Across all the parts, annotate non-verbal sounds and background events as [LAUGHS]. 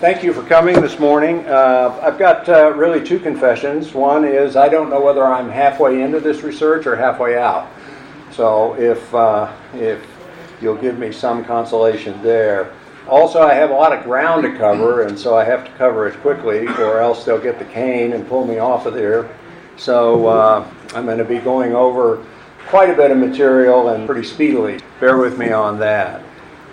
Thank you for coming this morning. Uh, I've got uh, really two confessions. One is I don't know whether I'm halfway into this research or halfway out. So if, uh, if you'll give me some consolation there. Also, I have a lot of ground to cover, and so I have to cover it quickly, or else they'll get the cane and pull me off of there. So uh, I'm going to be going over quite a bit of material and pretty speedily. Bear with me on that.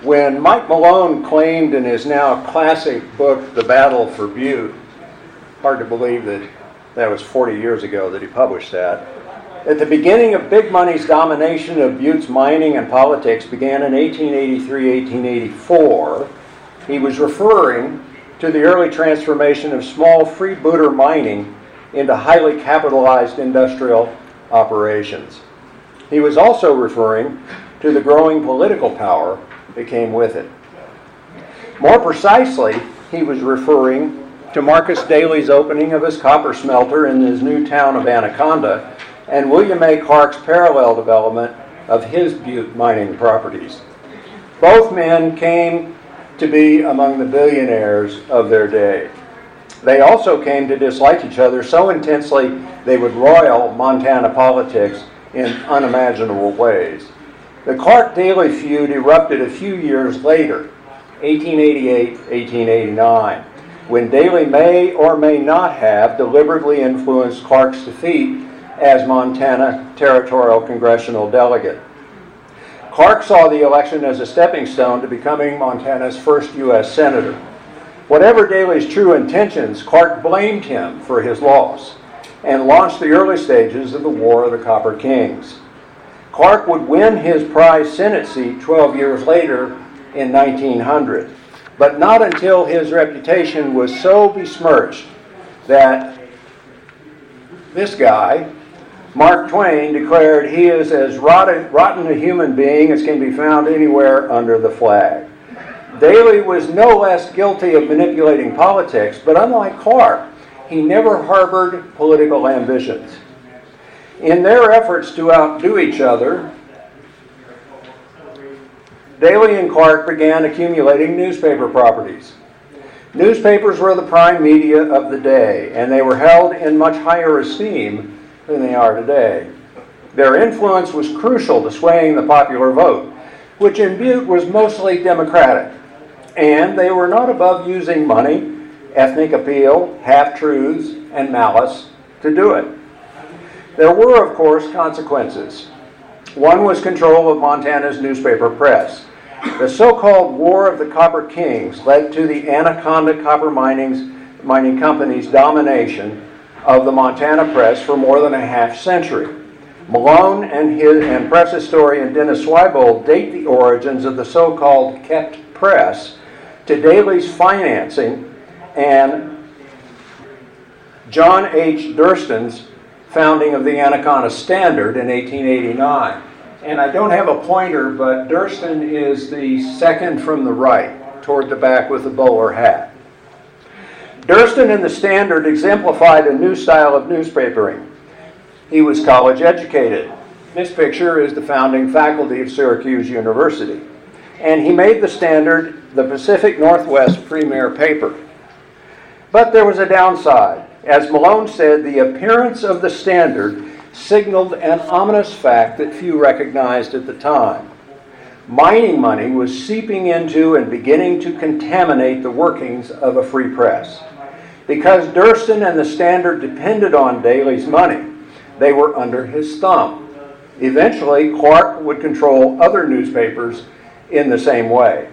When Mike Malone claimed in his now classic book, The Battle for Butte, hard to believe that that was 40 years ago that he published that. At the beginning of big money's domination of Butte's mining and politics began in 1883 1884. He was referring to the early transformation of small freebooter mining into highly capitalized industrial operations. He was also referring to the growing political power that came with it. More precisely, he was referring to Marcus Daly's opening of his copper smelter in his new town of Anaconda and William A. Clark's parallel development of his Butte mining properties. Both men came to be among the billionaires of their day. They also came to dislike each other so intensely they would roil Montana politics in unimaginable ways. The Clark Daly feud erupted a few years later, 1888 1889, when Daly may or may not have deliberately influenced Clark's defeat as Montana territorial congressional delegate. Clark saw the election as a stepping stone to becoming Montana's first U.S. Senator. Whatever Daly's true intentions, Clark blamed him for his loss and launched the early stages of the War of the Copper Kings. Clark would win his prize Senate seat 12 years later in 1900, but not until his reputation was so besmirched that this guy, Mark Twain, declared he is as rotten, rotten a human being as can be found anywhere under the flag. Daly was no less guilty of manipulating politics, but unlike Clark, he never harbored political ambitions. In their efforts to outdo each other, Daly and Clark began accumulating newspaper properties. Newspapers were the prime media of the day, and they were held in much higher esteem than they are today. Their influence was crucial to swaying the popular vote, which in Butte was mostly Democratic. And they were not above using money ethnic appeal, half truths, and malice to do it. There were, of course, consequences. One was control of Montana's newspaper press. The so called War of the Copper Kings led to the Anaconda Copper Mining's, Mining Company's domination of the Montana press for more than a half century. Malone and, his, and press historian Dennis Swibold date the origins of the so called kept press to Daly's financing and John H. Durston's founding of the Anaconda Standard in 1889. And I don't have a pointer, but Durston is the second from the right, toward the back with the bowler hat. Durston and the Standard exemplified a new style of newspapering. He was college educated. This picture is the founding faculty of Syracuse University. And he made the Standard the Pacific Northwest premier paper. But there was a downside. As Malone said, the appearance of the standard signaled an ominous fact that few recognized at the time. Mining money was seeping into and beginning to contaminate the workings of a free press. Because Durston and the Standard depended on Daly's money, they were under his thumb. Eventually, Clark would control other newspapers in the same way.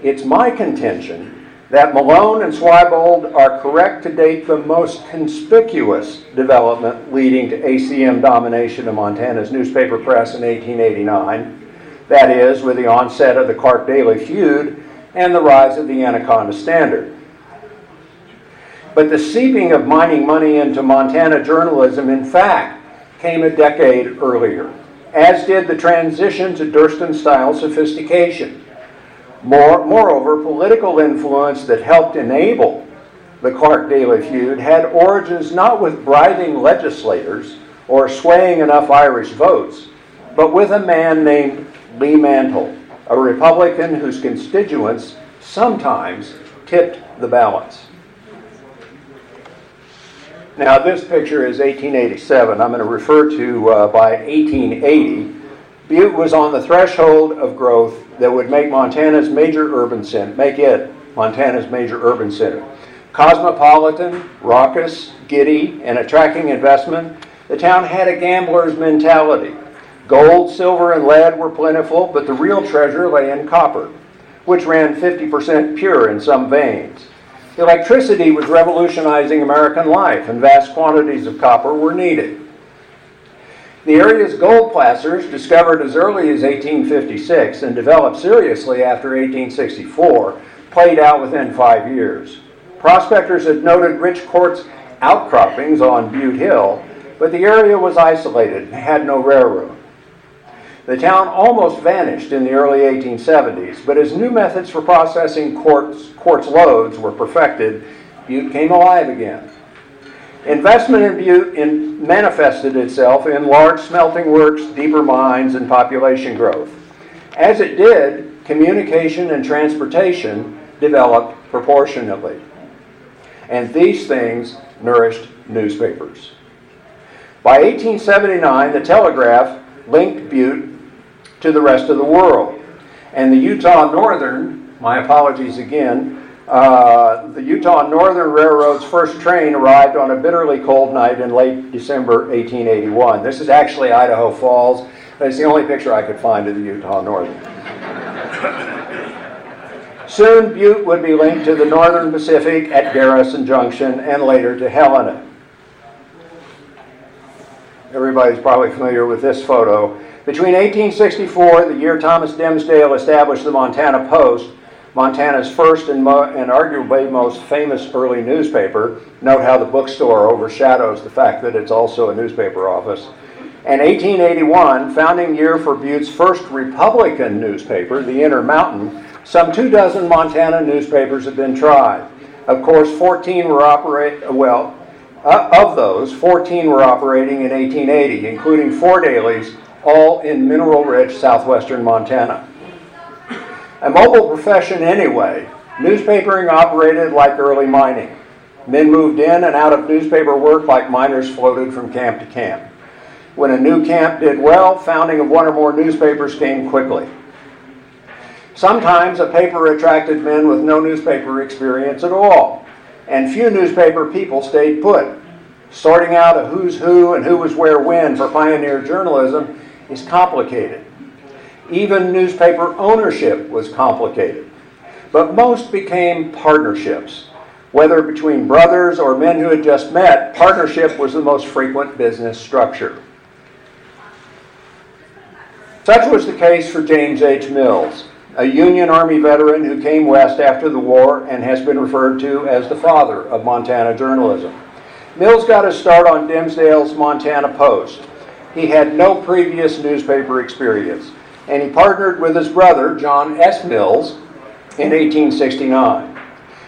It's my contention that Malone and Swibold are correct to date the most conspicuous development leading to ACM domination of Montana's newspaper press in 1889. That is, with the onset of the Clark Daly feud and the rise of the Anaconda Standard. But the seeping of mining money into Montana journalism, in fact, came a decade earlier, as did the transition to Durston style sophistication. More, moreover, political influence that helped enable the Clark Daly feud had origins not with bribing legislators or swaying enough Irish votes, but with a man named Lee Mantle, a Republican whose constituents sometimes tipped the balance. Now, this picture is 1887. I'm going to refer to uh, by 1880. Butte was on the threshold of growth that would make Montana's major urban center, make it Montana's major urban center. Cosmopolitan, raucous, giddy, and attracting investment, the town had a gambler's mentality. Gold, silver, and lead were plentiful, but the real treasure lay in copper, which ran 50% pure in some veins. Electricity was revolutionizing American life, and vast quantities of copper were needed. The area's gold placers, discovered as early as 1856 and developed seriously after 1864, played out within five years. Prospectors had noted rich quartz outcroppings on Butte Hill, but the area was isolated and had no railroad. The town almost vanished in the early 1870s, but as new methods for processing quartz, quartz loads were perfected, Butte came alive again. Investment in Butte in, manifested itself in large smelting works, deeper mines, and population growth. As it did, communication and transportation developed proportionately. And these things nourished newspapers. By 1879, the telegraph linked Butte to the rest of the world. And the Utah Northern, my apologies again, uh, the Utah Northern Railroad's first train arrived on a bitterly cold night in late December 1881. This is actually Idaho Falls, but it's the only picture I could find of the Utah Northern. Soon, Butte would be linked to the Northern Pacific at Garrison Junction and later to Helena. Everybody's probably familiar with this photo. Between 1864, the year Thomas Dimsdale established the Montana Post, Montana's first and, mo- and, arguably most famous early newspaper. Note how the bookstore overshadows the fact that it's also a newspaper office. And 1881, founding year for Butte's first Republican newspaper, the Intermountain, some two dozen Montana newspapers had been tried. Of course, 14 were operate well. Uh, of those, 14 were operating in 1880, including four dailies all in mineral rich southwestern Montana. A mobile profession anyway, newspapering operated like early mining. Men moved in and out of newspaper work like miners floated from camp to camp. When a new camp did well, founding of one or more newspapers came quickly. Sometimes a paper attracted men with no newspaper experience at all, and few newspaper people stayed put. Sorting out a who's who and who was where when for pioneer journalism is complicated. Even newspaper ownership was complicated. But most became partnerships. Whether between brothers or men who had just met, partnership was the most frequent business structure. Such was the case for James H. Mills, a Union Army veteran who came west after the war and has been referred to as the father of Montana journalism. Mills got his start on Dimsdale's Montana Post, he had no previous newspaper experience, and he partnered with his brother, John S. Mills, in 1869.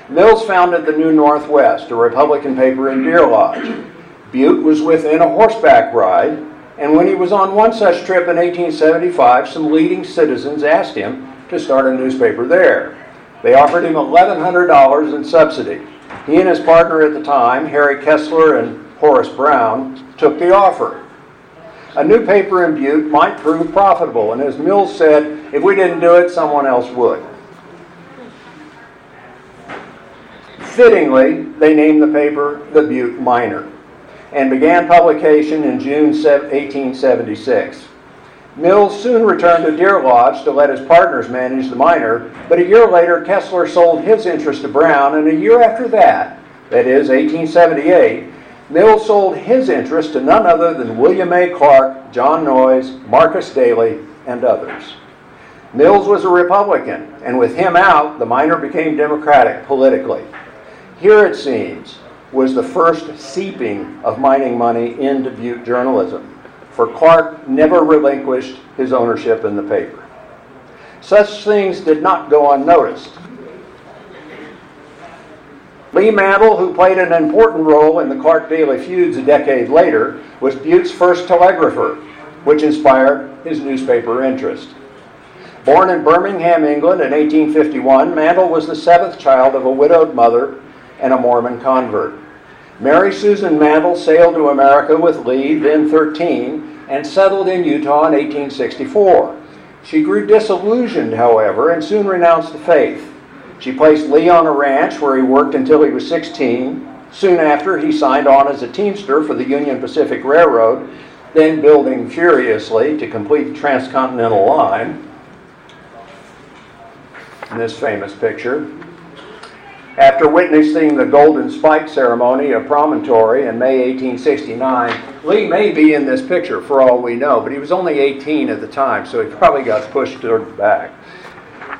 Mills founded the New Northwest, a Republican paper in Deer Lodge. Butte was within a horseback ride, and when he was on one such trip in 1875, some leading citizens asked him to start a newspaper there. They offered him $1,100 in subsidy. He and his partner at the time, Harry Kessler and Horace Brown, took the offer a new paper in Butte might prove profitable. And as Mills said, if we didn't do it, someone else would. Fittingly, they named the paper the Butte Miner and began publication in June 1876. Mills soon returned to Deer Lodge to let his partners manage the miner, but a year later Kessler sold his interest to Brown, and a year after that, that is 1878, Mills sold his interest to none other than William A. Clark, John Noyes, Marcus Daly, and others. Mills was a Republican, and with him out, the miner became Democratic politically. Here, it seems, was the first seeping of mining money into Butte journalism, for Clark never relinquished his ownership in the paper. Such things did not go unnoticed. Lee Mantle, who played an important role in the Clark Daly feuds a decade later, was Butte's first telegrapher, which inspired his newspaper interest. Born in Birmingham, England in 1851, Mantle was the seventh child of a widowed mother and a Mormon convert. Mary Susan Mantle sailed to America with Lee, then 13, and settled in Utah in 1864. She grew disillusioned, however, and soon renounced the faith. She placed Lee on a ranch where he worked until he was 16. Soon after, he signed on as a teamster for the Union Pacific Railroad, then building furiously to complete the transcontinental line. In this famous picture, after witnessing the Golden Spike ceremony of Promontory in May 1869, Lee may be in this picture for all we know, but he was only 18 at the time, so he probably got pushed back.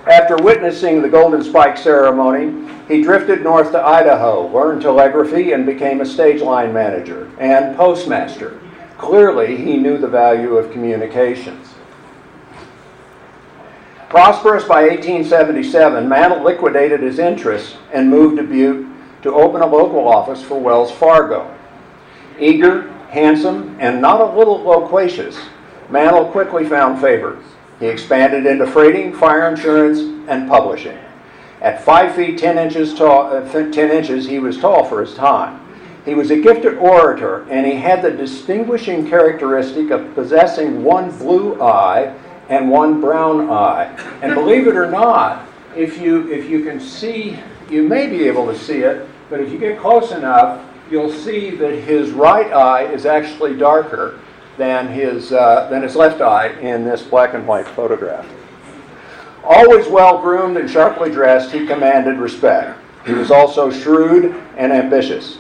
After witnessing the Golden Spike ceremony, he drifted north to Idaho, learned telegraphy, and became a stage line manager and postmaster. Clearly, he knew the value of communications. Prosperous by 1877, Mantle liquidated his interests and moved to Butte to open a local office for Wells Fargo. Eager, handsome, and not a little loquacious, Mantle quickly found favor. He expanded into freighting, fire insurance, and publishing. At 5 feet 10 inches, tall, uh, 10 inches, he was tall for his time. He was a gifted orator, and he had the distinguishing characteristic of possessing one blue eye and one brown eye. And believe it or not, if you, if you can see, you may be able to see it, but if you get close enough, you'll see that his right eye is actually darker than his, uh, than his left eye in this black and white photograph. Always well groomed and sharply dressed, he commanded respect. He was also shrewd and ambitious.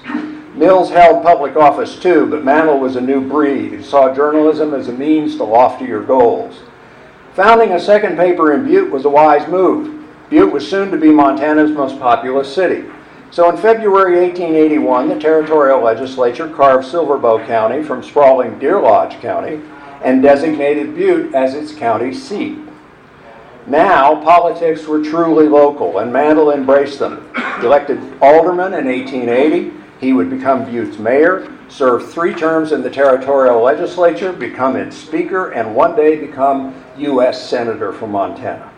Mills held public office too, but Mantle was a new breed who saw journalism as a means to loftier goals. Founding a second paper in Butte was a wise move. Butte was soon to be Montana's most populous city. So in February 1881, the territorial legislature carved Silverbow County from sprawling Deer Lodge County and designated Butte as its county seat. Now, politics were truly local, and Mantle embraced them. Elected alderman in 1880, he would become Butte's mayor, serve three terms in the territorial legislature, become its speaker, and one day become U.S. Senator from Montana.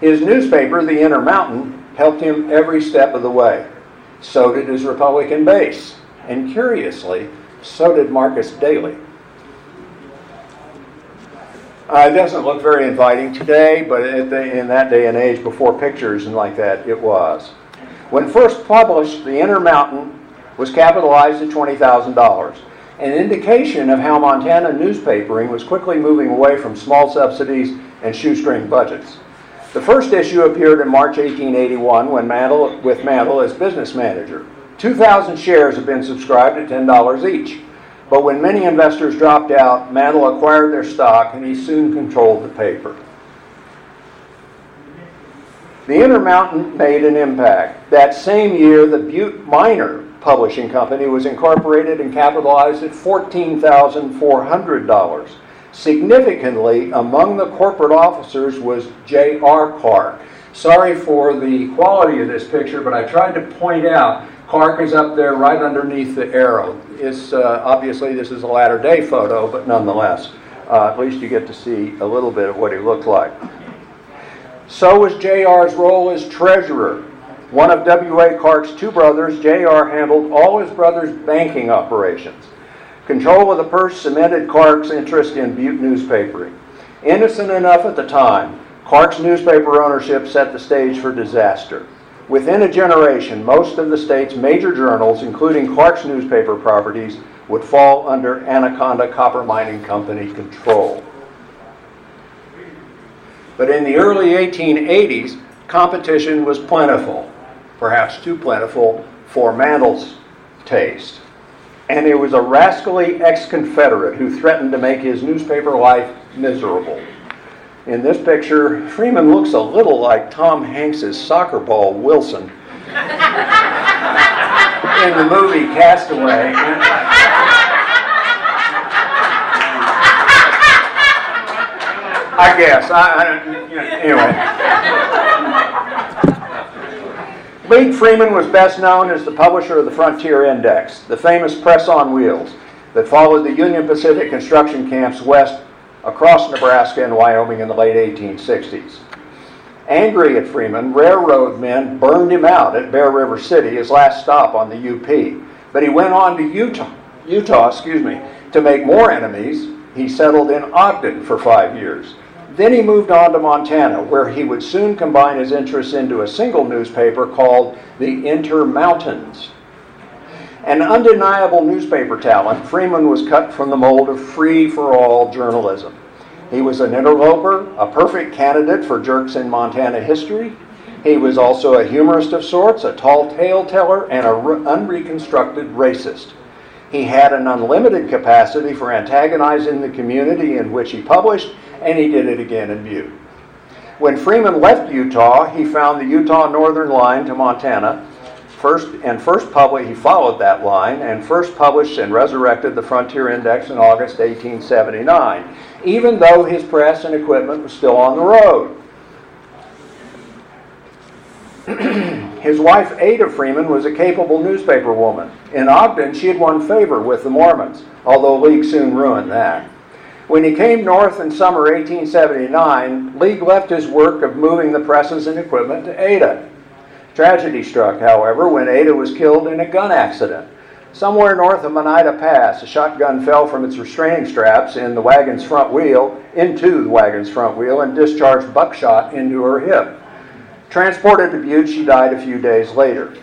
His newspaper, the Intermountain, helped him every step of the way. So did his Republican base. And curiously, so did Marcus Daly. Uh, it doesn't look very inviting today, but the, in that day and age, before pictures and like that, it was. When first published, the Intermountain was capitalized at $20,000, an indication of how Montana newspapering was quickly moving away from small subsidies and shoestring budgets. The first issue appeared in March 1881 when Mantle, with Mantle as business manager. 2,000 shares had been subscribed at $10 each. But when many investors dropped out, Mantle acquired their stock and he soon controlled the paper. The Intermountain made an impact. That same year, the Butte Miner Publishing Company was incorporated and capitalized at $14,400. Significantly, among the corporate officers was J.R. Clark. Sorry for the quality of this picture, but I tried to point out Clark is up there right underneath the arrow. It's, uh, obviously, this is a latter day photo, but nonetheless, uh, at least you get to see a little bit of what he looked like. So was J.R.'s role as treasurer. One of W.A. Clark's two brothers, J.R., handled all his brother's banking operations. Control of the purse cemented Clark's interest in Butte newspapering. Innocent enough at the time, Clark's newspaper ownership set the stage for disaster. Within a generation, most of the state's major journals, including Clark's newspaper properties, would fall under Anaconda Copper Mining Company control. But in the early 1880s, competition was plentiful, perhaps too plentiful for Mantle's taste. And it was a rascally ex Confederate who threatened to make his newspaper life miserable. In this picture, Freeman looks a little like Tom Hanks's soccer ball Wilson in the movie Castaway. I guess. I, I you know, anyway. Legh Freeman was best known as the publisher of the Frontier Index, the famous press on wheels that followed the Union Pacific construction camps west across Nebraska and Wyoming in the late 1860s. Angry at Freeman, railroad men burned him out at Bear River City, his last stop on the UP. But he went on to Utah, Utah, excuse me, to make more enemies. He settled in Ogden for five years. Then he moved on to Montana, where he would soon combine his interests into a single newspaper called the Intermountains. An undeniable newspaper talent, Freeman was cut from the mold of free for all journalism. He was an interloper, a perfect candidate for jerks in Montana history. He was also a humorist of sorts, a tall tale teller, and an unreconstructed racist. He had an unlimited capacity for antagonizing the community in which he published, and he did it again in Butte. When Freeman left Utah, he found the Utah Northern Line to Montana. First and first published, he followed that line and first published and resurrected the Frontier Index in August 1879, even though his press and equipment was still on the road. [CLEARS THROAT] His wife, Ada Freeman, was a capable newspaper woman. In Ogden, she had won favor with the Mormons, although Legh soon ruined that. When he came north in summer 1879, Legh left his work of moving the presses and equipment to Ada. Tragedy struck, however, when Ada was killed in a gun accident. Somewhere north of Monida Pass, a shotgun fell from its restraining straps in the wagon's front wheel into the wagon's front wheel and discharged buckshot into her hip. Transported to Butte, she died a few days later.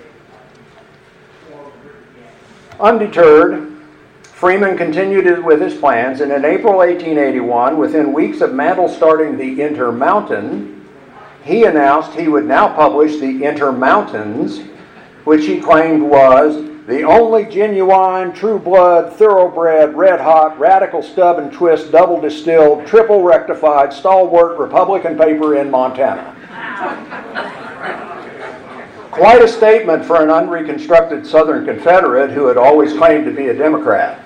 Undeterred, Freeman continued with his plans, and in April 1881, within weeks of Mantle starting the Intermountain, he announced he would now publish the Intermountains, which he claimed was the only genuine, true blood, thoroughbred, red hot, radical stub and twist, double distilled, triple rectified, stalwart Republican paper in Montana. Quite a statement for an unreconstructed Southern Confederate who had always claimed to be a Democrat.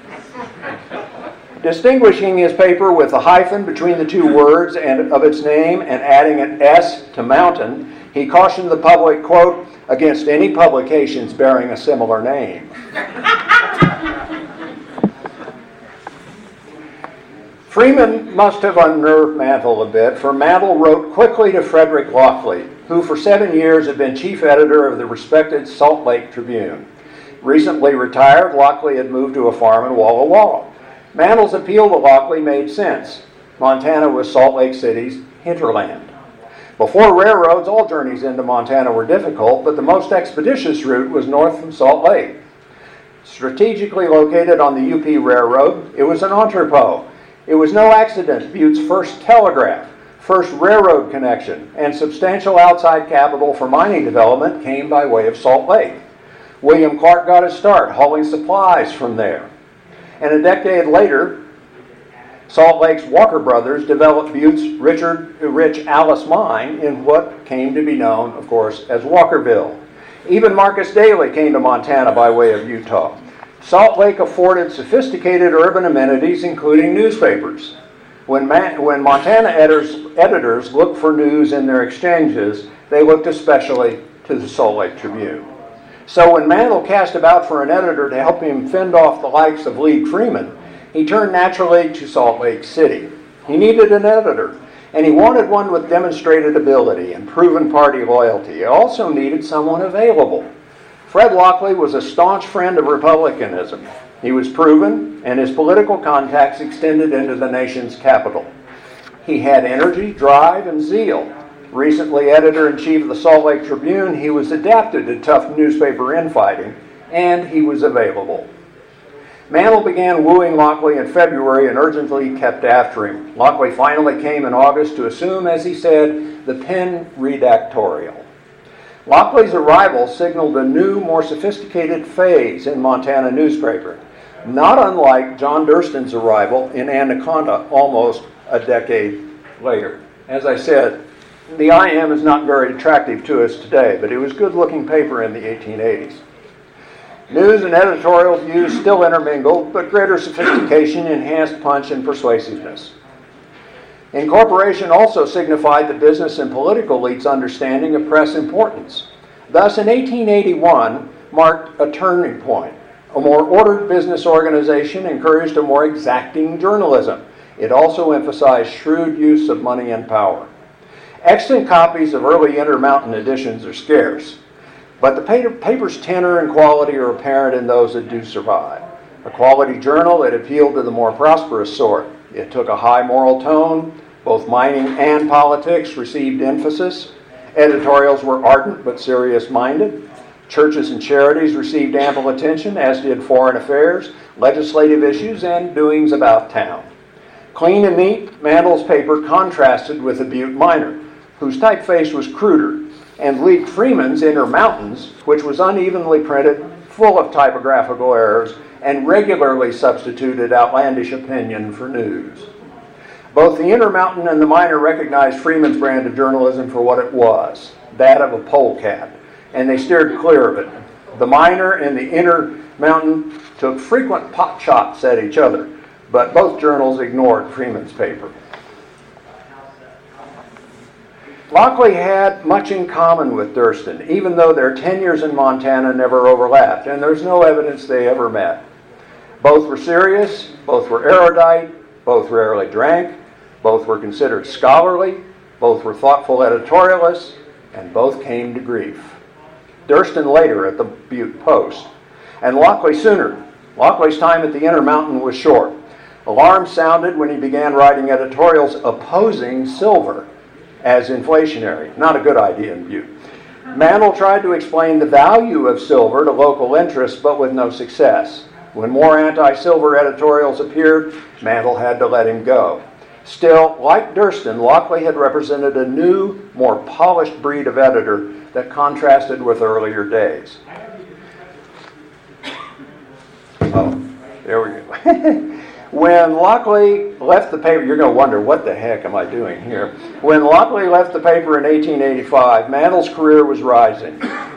Distinguishing his paper with a hyphen between the two words and of its name and adding an S to mountain, he cautioned the public, quote, against any publications bearing a similar name. Freeman must have unnerved Mantle a bit, for Mantle wrote quickly to Frederick Lockley, who for seven years had been chief editor of the respected Salt Lake Tribune. Recently retired, Lockley had moved to a farm in Walla Walla. Mantle's appeal to Lockley made sense. Montana was Salt Lake City's hinterland. Before railroads, all journeys into Montana were difficult, but the most expeditious route was north from Salt Lake. Strategically located on the UP Railroad, it was an entrepot it was no accident Butte's first telegraph, first railroad connection, and substantial outside capital for mining development came by way of Salt Lake. William Clark got his start hauling supplies from there. And a decade later, Salt Lake's Walker brothers developed Butte's Richard, Rich Alice mine in what came to be known, of course, as Walkerville. Even Marcus Daly came to Montana by way of Utah. Salt Lake afforded sophisticated urban amenities, including newspapers. When, when Montana editors, editors looked for news in their exchanges, they looked especially to the Salt Lake Tribune. So when Mantle cast about for an editor to help him fend off the likes of Legh Freeman, he turned naturally to Salt Lake City. He needed an editor, and he wanted one with demonstrated ability and proven party loyalty. He also needed someone available. Fred Lockley was a staunch friend of Republicanism. He was proven, and his political contacts extended into the nation's capital. He had energy, drive, and zeal. Recently editor in chief of the Salt Lake Tribune, he was adapted to tough newspaper infighting, and he was available. Mantle began wooing Lockley in February and urgently kept after him. Lockley finally came in August to assume, as he said, the pen redactorial. Lockley's arrival signaled a new, more sophisticated phase in Montana newspaper, not unlike John Durston's arrival in Anaconda almost a decade later. As I said, the IM is not very attractive to us today, but it was good looking paper in the 1880s. News and editorial views still intermingled, but greater sophistication enhanced punch and persuasiveness. Incorporation also signified the business and political elites' understanding of press importance. Thus, in 1881, marked a turning point. A more ordered business organization encouraged a more exacting journalism. It also emphasized shrewd use of money and power. Extant copies of early Intermountain editions are scarce, but the paper's tenor and quality are apparent in those that do survive. A quality journal, it appealed to the more prosperous sort. It took a high moral tone. Both mining and politics received emphasis. Editorials were ardent but serious minded. Churches and charities received ample attention, as did foreign affairs, legislative issues, and doings about town. Clean and neat, Mantle's paper contrasted with the Butte Miner, whose typeface was cruder, and Legh Freeman's Intermountains, which was unevenly printed, full of typographical errors, and regularly substituted outlandish opinion for news. Both the Intermountain and the Miner recognized Freeman's brand of journalism for what it was that of a polecat, and they steered clear of it. The Miner and the Intermountain took frequent pot shots at each other, but both journals ignored Freeman's paper. Lockley had much in common with Durston, even though their tenures in Montana never overlapped, and there's no evidence they ever met. Both were serious, both were erudite, both rarely drank, both were considered scholarly, both were thoughtful editorialists, and both came to grief. Durston later at the Butte Post, and Lockley sooner. Lockley's time at the Intermountain was short. Alarm sounded when he began writing editorials opposing silver as inflationary. Not a good idea in view. Mantle tried to explain the value of silver to local interests, but with no success. When more anti silver editorials appeared, Mantle had to let him go. Still, like Durston, Lockley had represented a new, more polished breed of editor that contrasted with earlier days. Oh, there we go. [LAUGHS] when Lockley left the paper, you're going to wonder, what the heck am I doing here? When Lockley left the paper in 1885, Mantle's career was rising.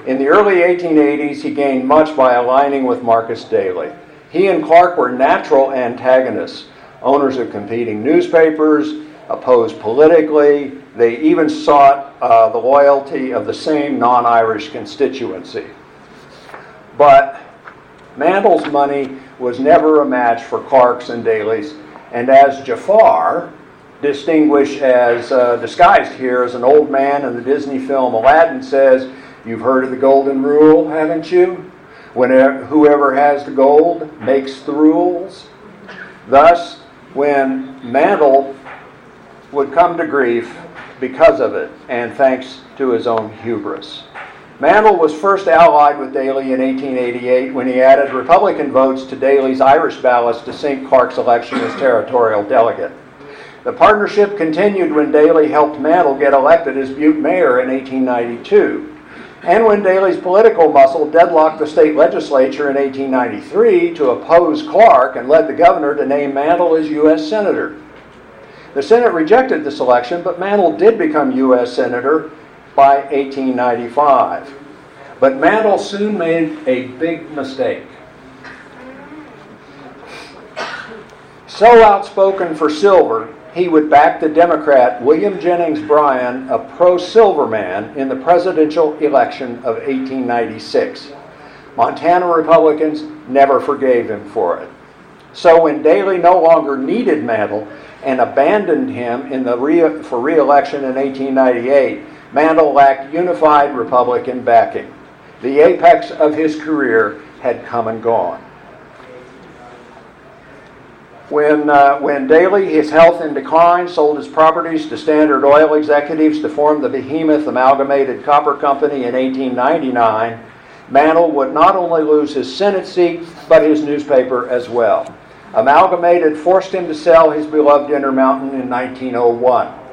In the early 1880s, he gained much by aligning with Marcus Daly. He and Clark were natural antagonists, owners of competing newspapers, opposed politically. They even sought uh, the loyalty of the same non Irish constituency. But Mantle's money was never a match for Clark's and Daly's, and as Jafar, distinguished as uh, disguised here as an old man in the Disney film Aladdin, says, You've heard of the Golden Rule, haven't you? Whenever, whoever has the gold makes the rules. Thus, when Mantle would come to grief because of it, and thanks to his own hubris. Mantle was first allied with Daly in 1888 when he added Republican votes to Daly's Irish ballots to sink Clark's election as territorial delegate. The partnership continued when Daly helped Mantle get elected as Butte mayor in 1892 and when Daly's political muscle deadlocked the state legislature in 1893 to oppose Clark and led the governor to name Mantle as U.S. Senator. The Senate rejected this election, but Mantle did become U.S. Senator by 1895. But Mantle soon made a big mistake. So outspoken for silver, he would back the Democrat William Jennings Bryan, a pro silver man, in the presidential election of 1896. Montana Republicans never forgave him for it. So when Daly no longer needed Mantle and abandoned him in the re- for re-election in 1898, Mantle lacked unified Republican backing. The apex of his career had come and gone. When, uh, when Daly, his health in decline, sold his properties to Standard Oil executives to form the behemoth Amalgamated Copper Company in 1899, Mantle would not only lose his Senate seat, but his newspaper as well. Amalgamated forced him to sell his beloved Intermountain in 1901.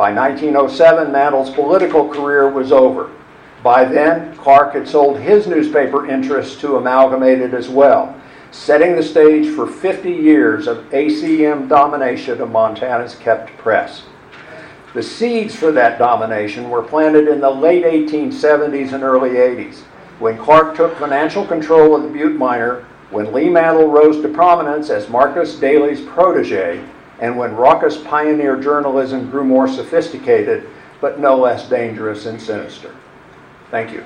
By 1907, Mantle's political career was over. By then, Clark had sold his newspaper interests to Amalgamated as well setting the stage for 50 years of ACM domination of Montana's kept press. The seeds for that domination were planted in the late 1870s and early 80s, when Clark took financial control of the Butte Miner, when Lee Mantle rose to prominence as Marcus Daly's protege, and when raucous pioneer journalism grew more sophisticated, but no less dangerous and sinister. Thank you.